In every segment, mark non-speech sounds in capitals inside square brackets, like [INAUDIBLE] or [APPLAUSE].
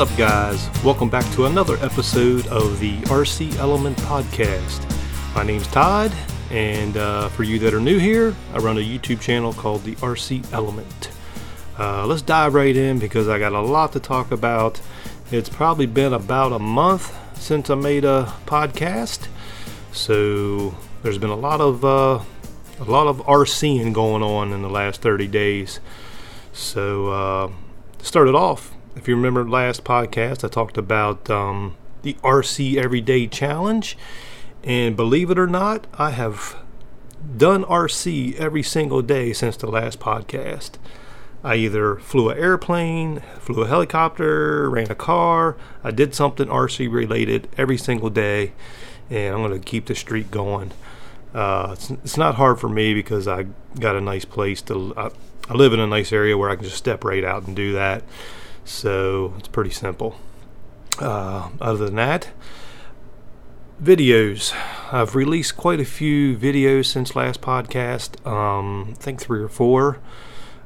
Up, guys? Welcome back to another episode of the RC Element Podcast. My name's Todd, and uh, for you that are new here, I run a YouTube channel called the RC Element. Uh, let's dive right in because I got a lot to talk about. It's probably been about a month since I made a podcast, so there's been a lot of uh, a lot of RCing going on in the last 30 days. So uh, started off if you remember last podcast, I talked about um, the RC Everyday Challenge. And believe it or not, I have done RC every single day since the last podcast. I either flew an airplane, flew a helicopter, ran a car. I did something RC related every single day, and I'm going to keep the streak going. Uh, it's, it's, not hard for me because I got a nice place to. I, I live in a nice area where I can just step right out and do that. So it's pretty simple. Uh, other than that, videos. I've released quite a few videos since last podcast. Um, I think three or four.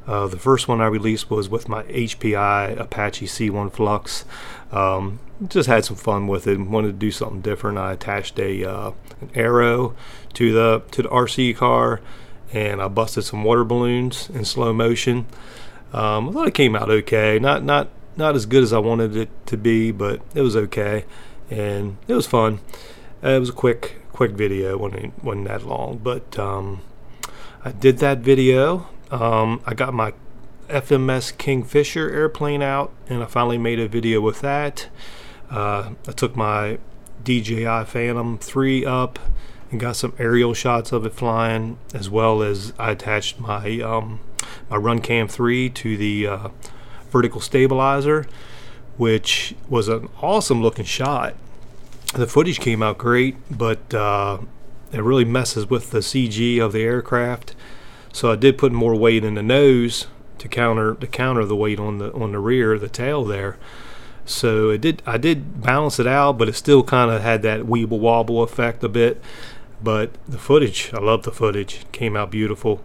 Uh, the first one I released was with my HPI Apache C1 Flux. Um, just had some fun with it. And wanted to do something different. I attached a uh, an arrow to the to the RC car, and I busted some water balloons in slow motion. Um, I thought it came out okay. Not not not as good as I wanted it to be, but it was okay, and it was fun. Uh, it was a quick quick video, wasn't wasn't that long, but um, I did that video. Um, I got my FMS Kingfisher airplane out, and I finally made a video with that. Uh, I took my DJI Phantom 3 up and got some aerial shots of it flying, as well as I attached my um, my Runcam 3 to the uh, vertical stabilizer, which was an awesome looking shot. The footage came out great, but uh, it really messes with the CG of the aircraft. So I did put more weight in the nose to counter to counter the weight on the on the rear, the tail there. So it did I did balance it out, but it still kind of had that weeble wobble effect a bit. But the footage, I love the footage. Came out beautiful.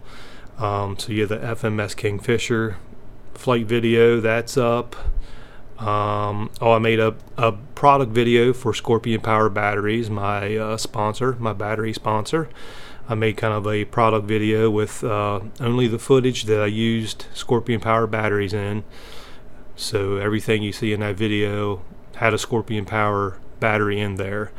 Um, so yeah, the FMS Kingfisher flight video that's up. Um, oh, I made a, a product video for Scorpion Power Batteries, my uh, sponsor, my battery sponsor. I made kind of a product video with uh, only the footage that I used Scorpion Power batteries in. So everything you see in that video had a Scorpion Power battery in there.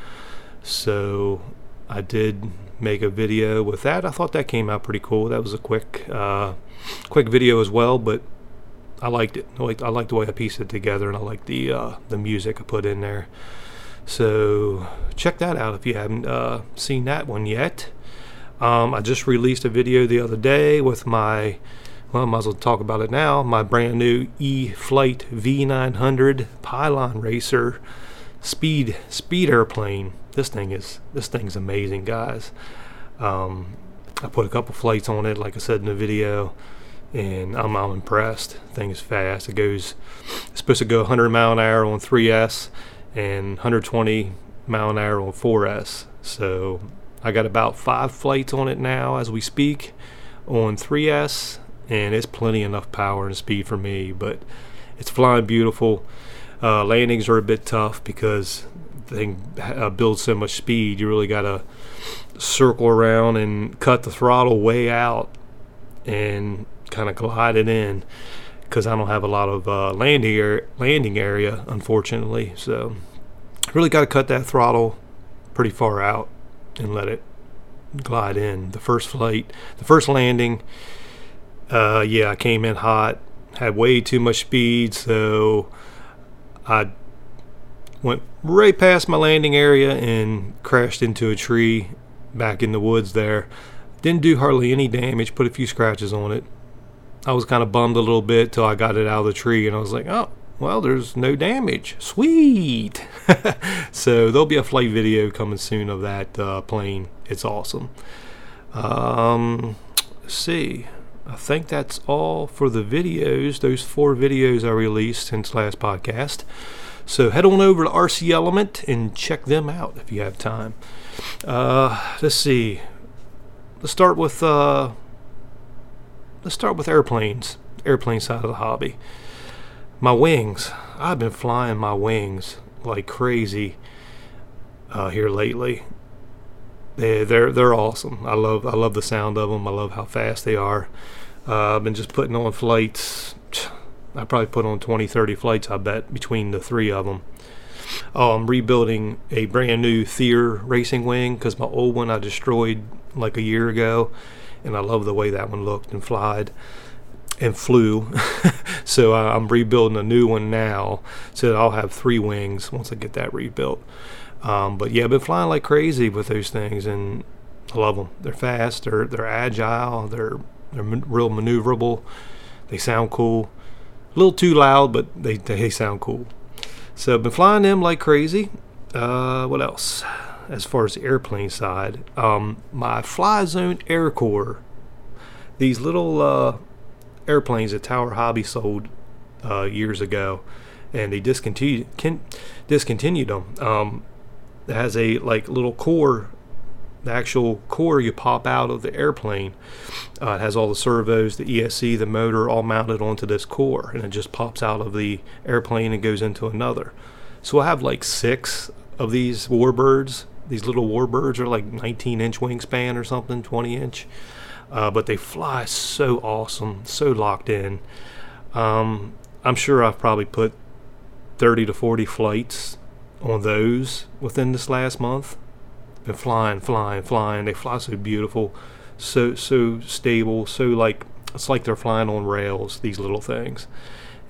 So I did make a video with that. I thought that came out pretty cool. That was a quick, uh, quick video as well, but I liked it. I liked, I liked the way I pieced it together, and I liked the uh, the music I put in there. So check that out if you haven't uh, seen that one yet. Um, I just released a video the other day with my, well, I might as well talk about it now. My brand new E-flite V900 Pylon Racer speed speed airplane this thing is this thing's amazing, guys. Um, I put a couple flights on it, like I said in the video, and I'm, I'm impressed. Thing is fast. It goes it's supposed to go 100 mile an hour on 3S and 120 mile an hour on 4S. So I got about five flights on it now as we speak on 3S, and it's plenty enough power and speed for me. But it's flying beautiful. Uh, landings are a bit tough because thing uh, builds so much speed, you really got to circle around and cut the throttle way out and kind of glide it in because I don't have a lot of uh, landing landing area, unfortunately. So really got to cut that throttle pretty far out and let it glide in. The first flight, the first landing, uh, yeah, I came in hot, had way too much speed, so I went right past my landing area and crashed into a tree back in the woods there. Didn't do hardly any damage, put a few scratches on it. I was kind of bummed a little bit till I got it out of the tree and I was like, oh, well, there's no damage. Sweet. [LAUGHS] so there'll be a flight video coming soon of that uh, plane. It's awesome. Um, see. I think that's all for the videos. Those four videos I released since last podcast. So head on over to RC Element and check them out if you have time. Uh, let's see. Let's start with uh, let's start with airplanes. Airplane side of the hobby. My wings. I've been flying my wings like crazy uh, here lately. They they're they're awesome. I love I love the sound of them. I love how fast they are. Uh, I've been just putting on flights. I probably put on 20, 30 flights. I bet between the three of them. I'm rebuilding a brand new Thier racing wing because my old one I destroyed like a year ago, and I love the way that one looked and flied and flew. [LAUGHS] so I'm rebuilding a new one now, so I'll have three wings once I get that rebuilt. Um, but yeah, I've been flying like crazy with those things, and I love them. They're fast. They're they're agile. They're they're real maneuverable. They sound cool. A little too loud, but they they sound cool. So I've been flying them like crazy. Uh, what else? As far as the airplane side, um, my Zone Aircore. These little uh, airplanes that Tower Hobby sold uh, years ago, and they discontinued can, discontinued them. Um, it has a like little core the actual core you pop out of the airplane. Uh, it has all the servos, the ESC, the motor all mounted onto this core, and it just pops out of the airplane and goes into another. So I have like six of these warbirds. These little warbirds are like 19 inch wingspan or something, 20 inch. Uh, but they fly so awesome, so locked in. Um, I'm sure I've probably put 30 to 40 flights on those within this last month. Been flying, flying, flying. They fly so beautiful, so so stable, so like it's like they're flying on rails. These little things,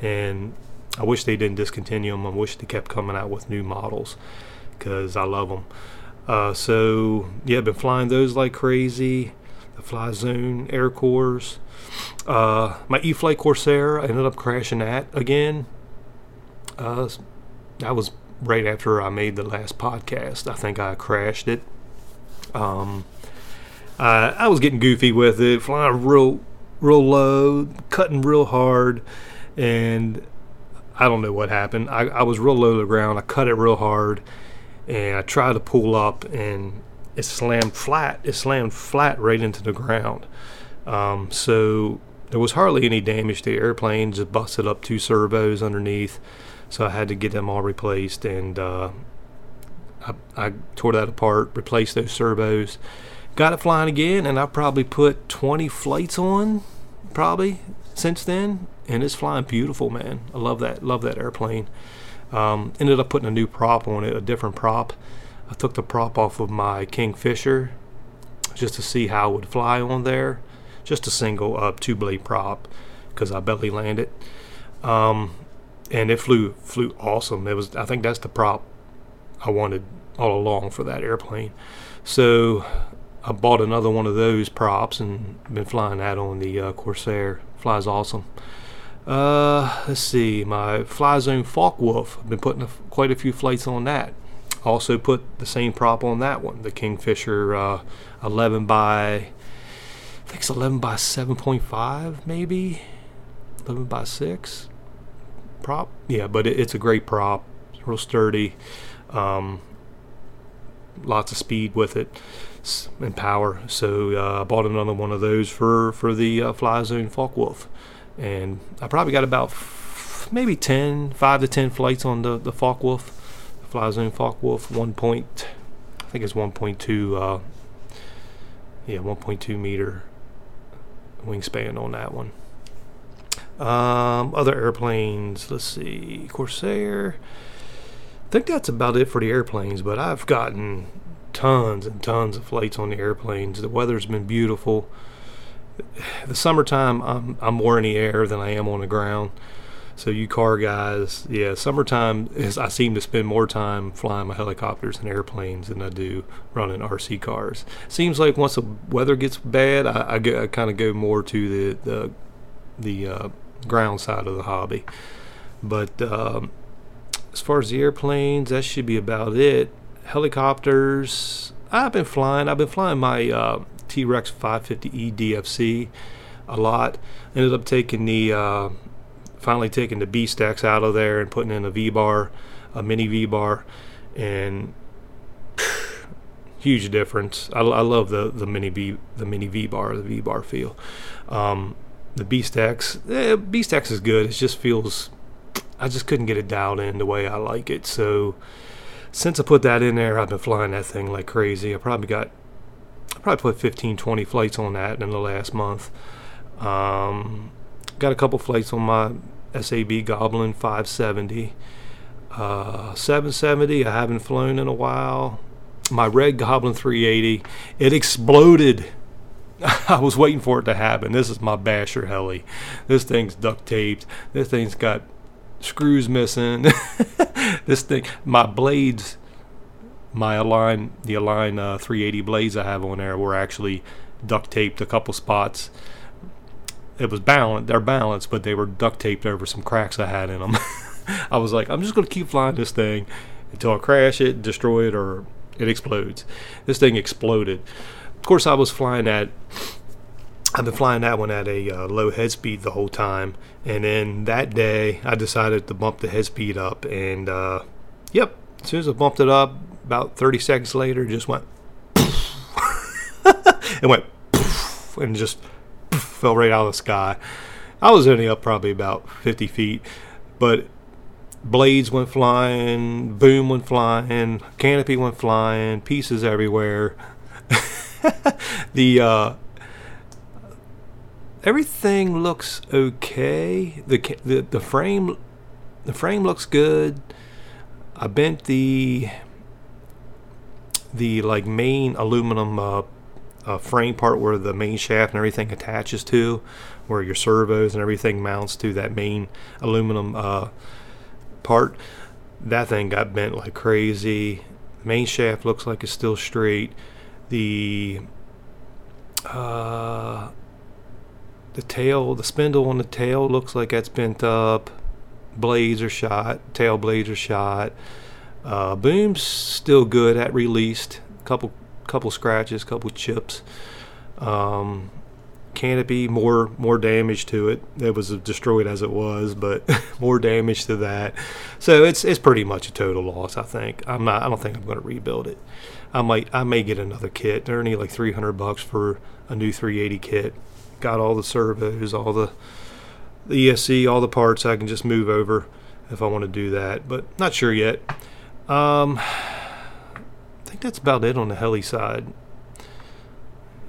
and I wish they didn't discontinue them. I wish they kept coming out with new models because I love them. Uh, so yeah, been flying those like crazy. The Fly Zone Aircores. Uh, my E-flite Corsair, I ended up crashing that again. Uh, that was right after I made the last podcast. I think I crashed it. Um, I, I was getting goofy with it, flying real, real low, cutting real hard, and I don't know what happened. I, I was real low to the ground. I cut it real hard, and I tried to pull up, and it slammed flat. It slammed flat right into the ground. Um, so there was hardly any damage to the airplane. Just busted up two servos underneath. So I had to get them all replaced, and uh, I, I, tore that apart, replaced those servos, got it flying again, and I probably put 20 flights on, probably since then, and it's flying beautiful, man. I love that, love that airplane. Um, ended up putting a new prop on it, a different prop. I took the prop off of my Kingfisher just to see how it would fly on there. Just a single uh, two blade prop because I belly landed. Um, and it flew flew awesome. It was I think that's the prop I wanted all along for that airplane. So I bought another one of those props and been flying that on the uh, Corsair. Flies awesome. Uh, let's see, my Fly Zone Focke-Wulf. I've been putting a, quite a few flights on that. Also put the same prop on that one, the Kingfisher uh, 11 by, I think it's 11 by 7.5 maybe, 11 by 6 prop. Yeah, but it, it's a great prop. It's real sturdy. Um, lots of speed with it and power. So uh, I bought another one of those for for the uh, Fly Zone Focke-Wulf, and I probably got about f- maybe 10, 5 to ten flights on the the Focke-Wulf, the Fly Zone Focke-Wulf. One point, I think it's 1.2. Uh, yeah, 1.2 meter wingspan on that one. Um, other airplanes, let's see, Corsair. I think that's about it for the airplanes, but I've gotten tons and tons of flights on the airplanes. The weather's been beautiful. The summertime, I'm, I'm more in the air than I am on the ground. So you car guys, yeah, summertime is I seem to spend more time flying my helicopters and airplanes than I do running RC cars. Seems like once the weather gets bad, I, I, I kind of go more to the the the uh, ground side of the hobby. But um, as far as the airplanes, that should be about it. Helicopters, I've been flying. I've been flying my uh, T Rex 550E DFC a lot. Ended up taking the, uh, finally taking the BeastX out of there and putting in a V bar, a mini V bar, and [SIGHS] huge difference. I, I, love the the mini V the mini V bar, the V bar feel. Um, the BeastX, eh, BeastX is good. It just feels, I just couldn't get it dialed in the way I like it. So since I put that in there, I've been flying that thing like crazy. I probably got, I probably put 15, 20 flights on that in the last month. Um, got a couple flights on my SAB Goblin 570. Uh, 770, I haven't flown in a while. My Red Goblin 380, it exploded. [LAUGHS] I was waiting for it to happen. This is my basher heli. This thing's duct taped. This thing's got screws missing. [LAUGHS] this thing, my blades, my Align, the Align uh, 380 blades I have on there were actually duct taped a couple spots. It was balanced, they're balanced, but they were duct taped over some cracks I had in them. [LAUGHS] I was like, I'm just going to keep flying this thing until I crash it, destroy it, or it explodes. This thing exploded. Of course, I was flying at I've been flying that one at a uh, low head speed the whole time, and then that day I decided to bump the head speed up, and uh, yep, as soon as I bumped it up, about 30 seconds later, just went, [LAUGHS] it went, and just fell right out of the sky. I was only up probably about 50 feet, but blades went flying, boom went flying, canopy went flying, pieces everywhere. [LAUGHS] the uh, everything looks okay. The, the the frame the frame looks good. I bent the the like main aluminum uh, uh, frame part where the main shaft and everything attaches to, where your servos and everything mounts to that main aluminum uh, part. That thing got bent like crazy. Main shaft looks like it's still straight. The uh, the tail, the spindle on the tail looks like that's bent up. Blades are shot. Tail blades are shot. Uh, boom's still good at released. Couple couple scratches, couple chips. Um, canopy more more damage to it. It was destroyed as it was, but [LAUGHS] more damage to that. So it's it's pretty much a total loss. I think I'm not. I don't think I'm going to rebuild it. I might I may get another kit. They're only like 300 bucks for a new 380 kit got all the servos, all the the ESC, all the parts. I can just move over if I want to do that, but not sure yet. Um, I think that's about it on the heli side.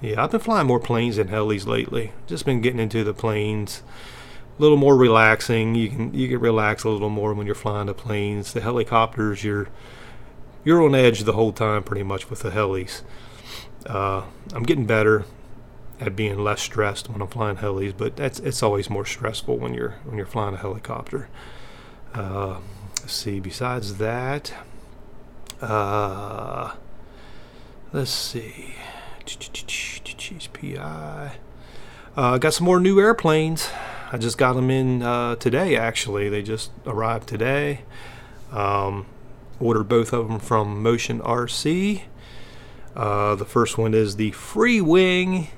Yeah, I've been flying more planes than helis lately. Just been getting into the planes. A little more relaxing. You can you can relax a little more when you're flying the planes. The helicopters, you're you're on edge the whole time, pretty much with the helis. Uh, I'm getting better at being less stressed when I'm flying helis, but that's it's always more stressful when you're when you're flying a helicopter. Uh, let's see. Besides that, uh, let's see. HPI. Uh, got some more new airplanes. I just got them in uh, today. Actually, they just arrived today. Um, ordered both of them from Motion RC. Uh, the first one is the Freewing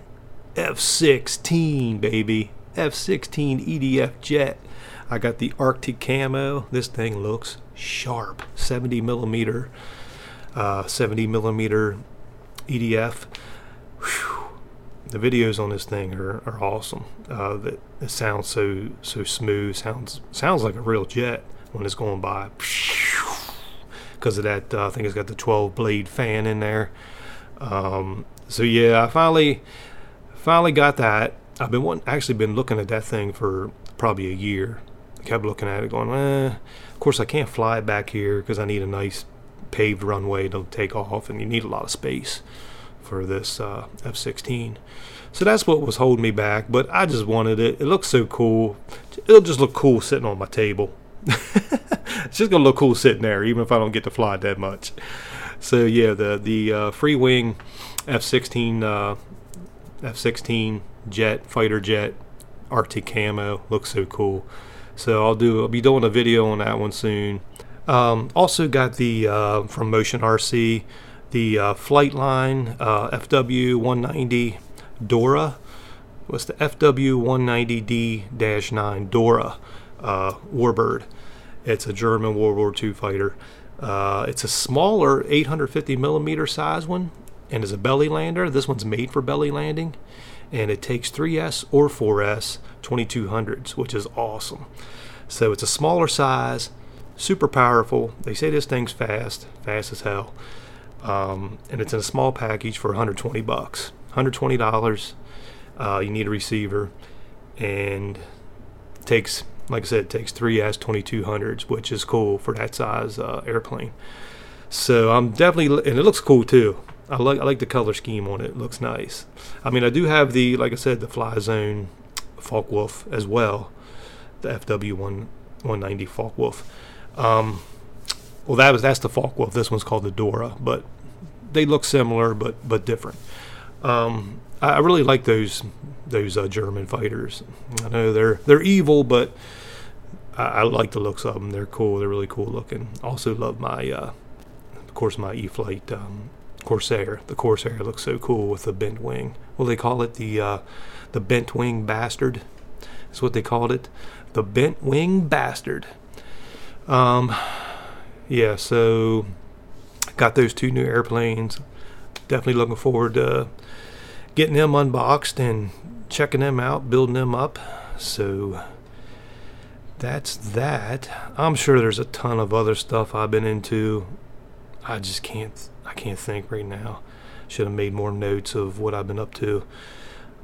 F16, baby. F16 EDF jet. I got the Arctic camo. This thing looks sharp. 70 millimeter, uh, 70 millimeter EDF. Whew. The videos on this thing are, are awesome. Uh, that it sounds so so smooth. Sounds sounds like a real jet when it's going by. Because of that, uh, I think it's got the 12 blade fan in there. Um, so yeah, I finally finally got that. I've been one, actually been looking at that thing for probably a year. I kept looking at it, going, eh. Of course, I can't fly back here because I need a nice paved runway to take off, and you need a lot of space for this uh, F-16. So that's what was holding me back. But I just wanted it. It looks so cool. It'll just look cool sitting on my table. [LAUGHS] it's just gonna look cool sitting there, even if I don't get to fly it that much. So yeah, the the uh, Freewing F-16 uh, F-16 jet, fighter jet, Arctic camo. Looks so cool. So I'll do. I'll be doing a video on that one soon. Um, also got the uh, from Motion RC, the uh, Flightline uh, FW190 Dora. What's the FW190D-9 Dora uh, Warbird? It's a German World War II fighter. Uh, it's a smaller 850 millimeter size one and is a belly lander. This one's made for belly landing, and it takes 3S or 4S 2200s, which is awesome. So it's a smaller size, super powerful. They say this thing's fast, fast as hell. Um, and it's in a small package for 120 bucks. 120 dollars. Uh, you need a receiver, and takes, like I said, it takes three S2200s, which is cool for that size uh, airplane. So I'm definitely, and it looks cool too. I like I like the color scheme on it. it. Looks nice. I mean, I do have the, like I said, the Fly Zone Focke-Wulf as well, the FW one 190 Focke-Wulf. Um, well, that was that's the Focke-Wulf. This one's called the Dora, but they look similar but but different. Um, I, I really like those those uh, German fighters. I know they're they're evil, but I, I, like the looks of them. They're cool. They're really cool looking. Also love my, uh, of course, my E flight um, Corsair. The Corsair looks so cool with the bent wing. Well, they call it the uh, the bent wing bastard. That's what they called it. The bent wing bastard. Um, yeah. So got those two new airplanes. Definitely looking forward to getting them unboxed and checking them out, building them up. So that's that. I'm sure there's a ton of other stuff I've been into. I just can't I can't think right now. Should have made more notes of what I've been up to.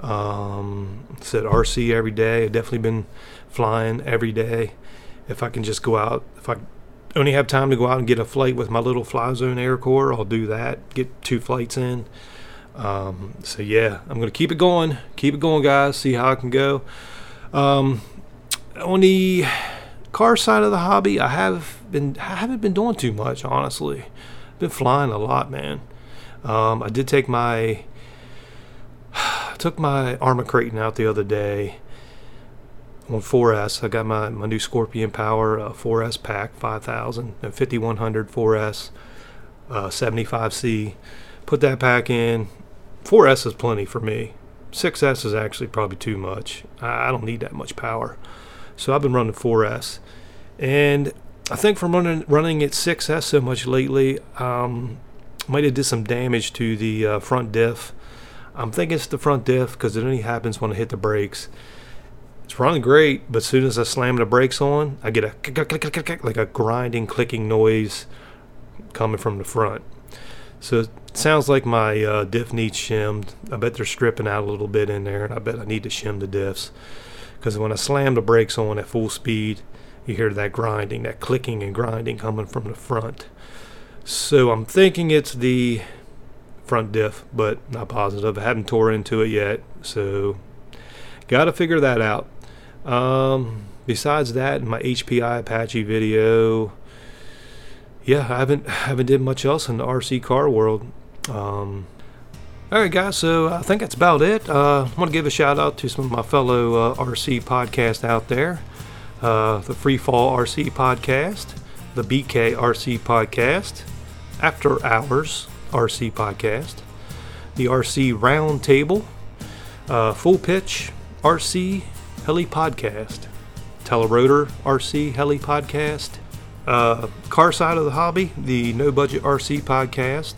Um, said RC every day. I've definitely been flying every day. If I can just go out, if I only have time to go out and get a flight with my little Fly Zone Aircores, I'll do that. Get two flights in. Um, so yeah, I'm gonna keep it going. Keep it going, guys. See how I can go. Um, on the car side of the hobby, I have been I haven't been doing too much, honestly. Been flying a lot, man. Um, I did take my [SIGHS] took my Arrma Kraton out the other day on 4S. I got my, my new Scorpion Power uh, 4S pack 5000, 5100 4S, uh, 75C. Put that pack in. 4S is plenty for me. 6S is actually probably too much. I, I don't need that much power. So I've been running 4S. And I think from running running at 6S so much lately, um, might have did some damage to the uh, front diff. I'm thinking it's the front diff because it only happens when I hit the brakes. It's running great, but as soon as I slam the brakes on, I get a like a grinding, clicking noise coming from the front. So it sounds like my uh, diff needs shimmed. I bet they're stripping out a little bit in there, and I bet I need to shim the diffs. Because when I slam the brakes on at full speed, you hear that grinding, that clicking and grinding coming from the front. So I'm thinking it's the front diff, but not positive. I haven't tore into it yet, so got to figure that out. Um, besides that, my HPI Apache video, yeah, I haven't haven't did much else in the RC car world. Um, all right, guys. So I think that's about it. Uh, I want to give a shout out to some of my fellow uh, RC podcasts out there. Uh, the Free Fall RC podcast, the BK RC podcast, After Hours RC podcast, the RC Roundtable, uh, Full Pitch RC Heli Podcast, Telerotor RC Heli Podcast, uh, Car Side of the Hobby, the No Budget RC Podcast,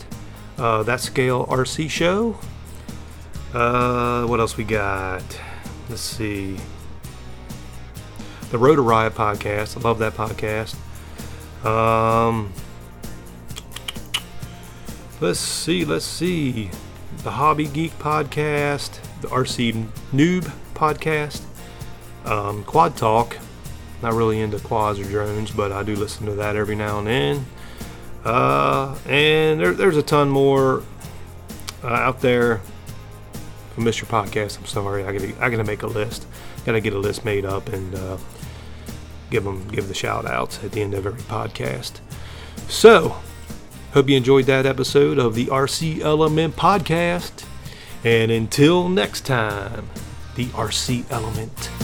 uh, That Scale RC Show. Uh, what else we got? Let's see. The Rotor Riot Podcast. I love that podcast. Um, let's see, let's see. The Hobby Geek Podcast, the RC Noob Podcast, um, Quad Talk, not really into quads or drones, but I do listen to that every now and then. Uh, and there, there's a ton more uh, out there. I missed your podcast. I'm sorry. I gotta I gotta make a list. Gotta get a list made up and uh, give them give the shout outs at the end of every podcast. So, hope you enjoyed that episode of the RC Element podcast. And until next time the RC element.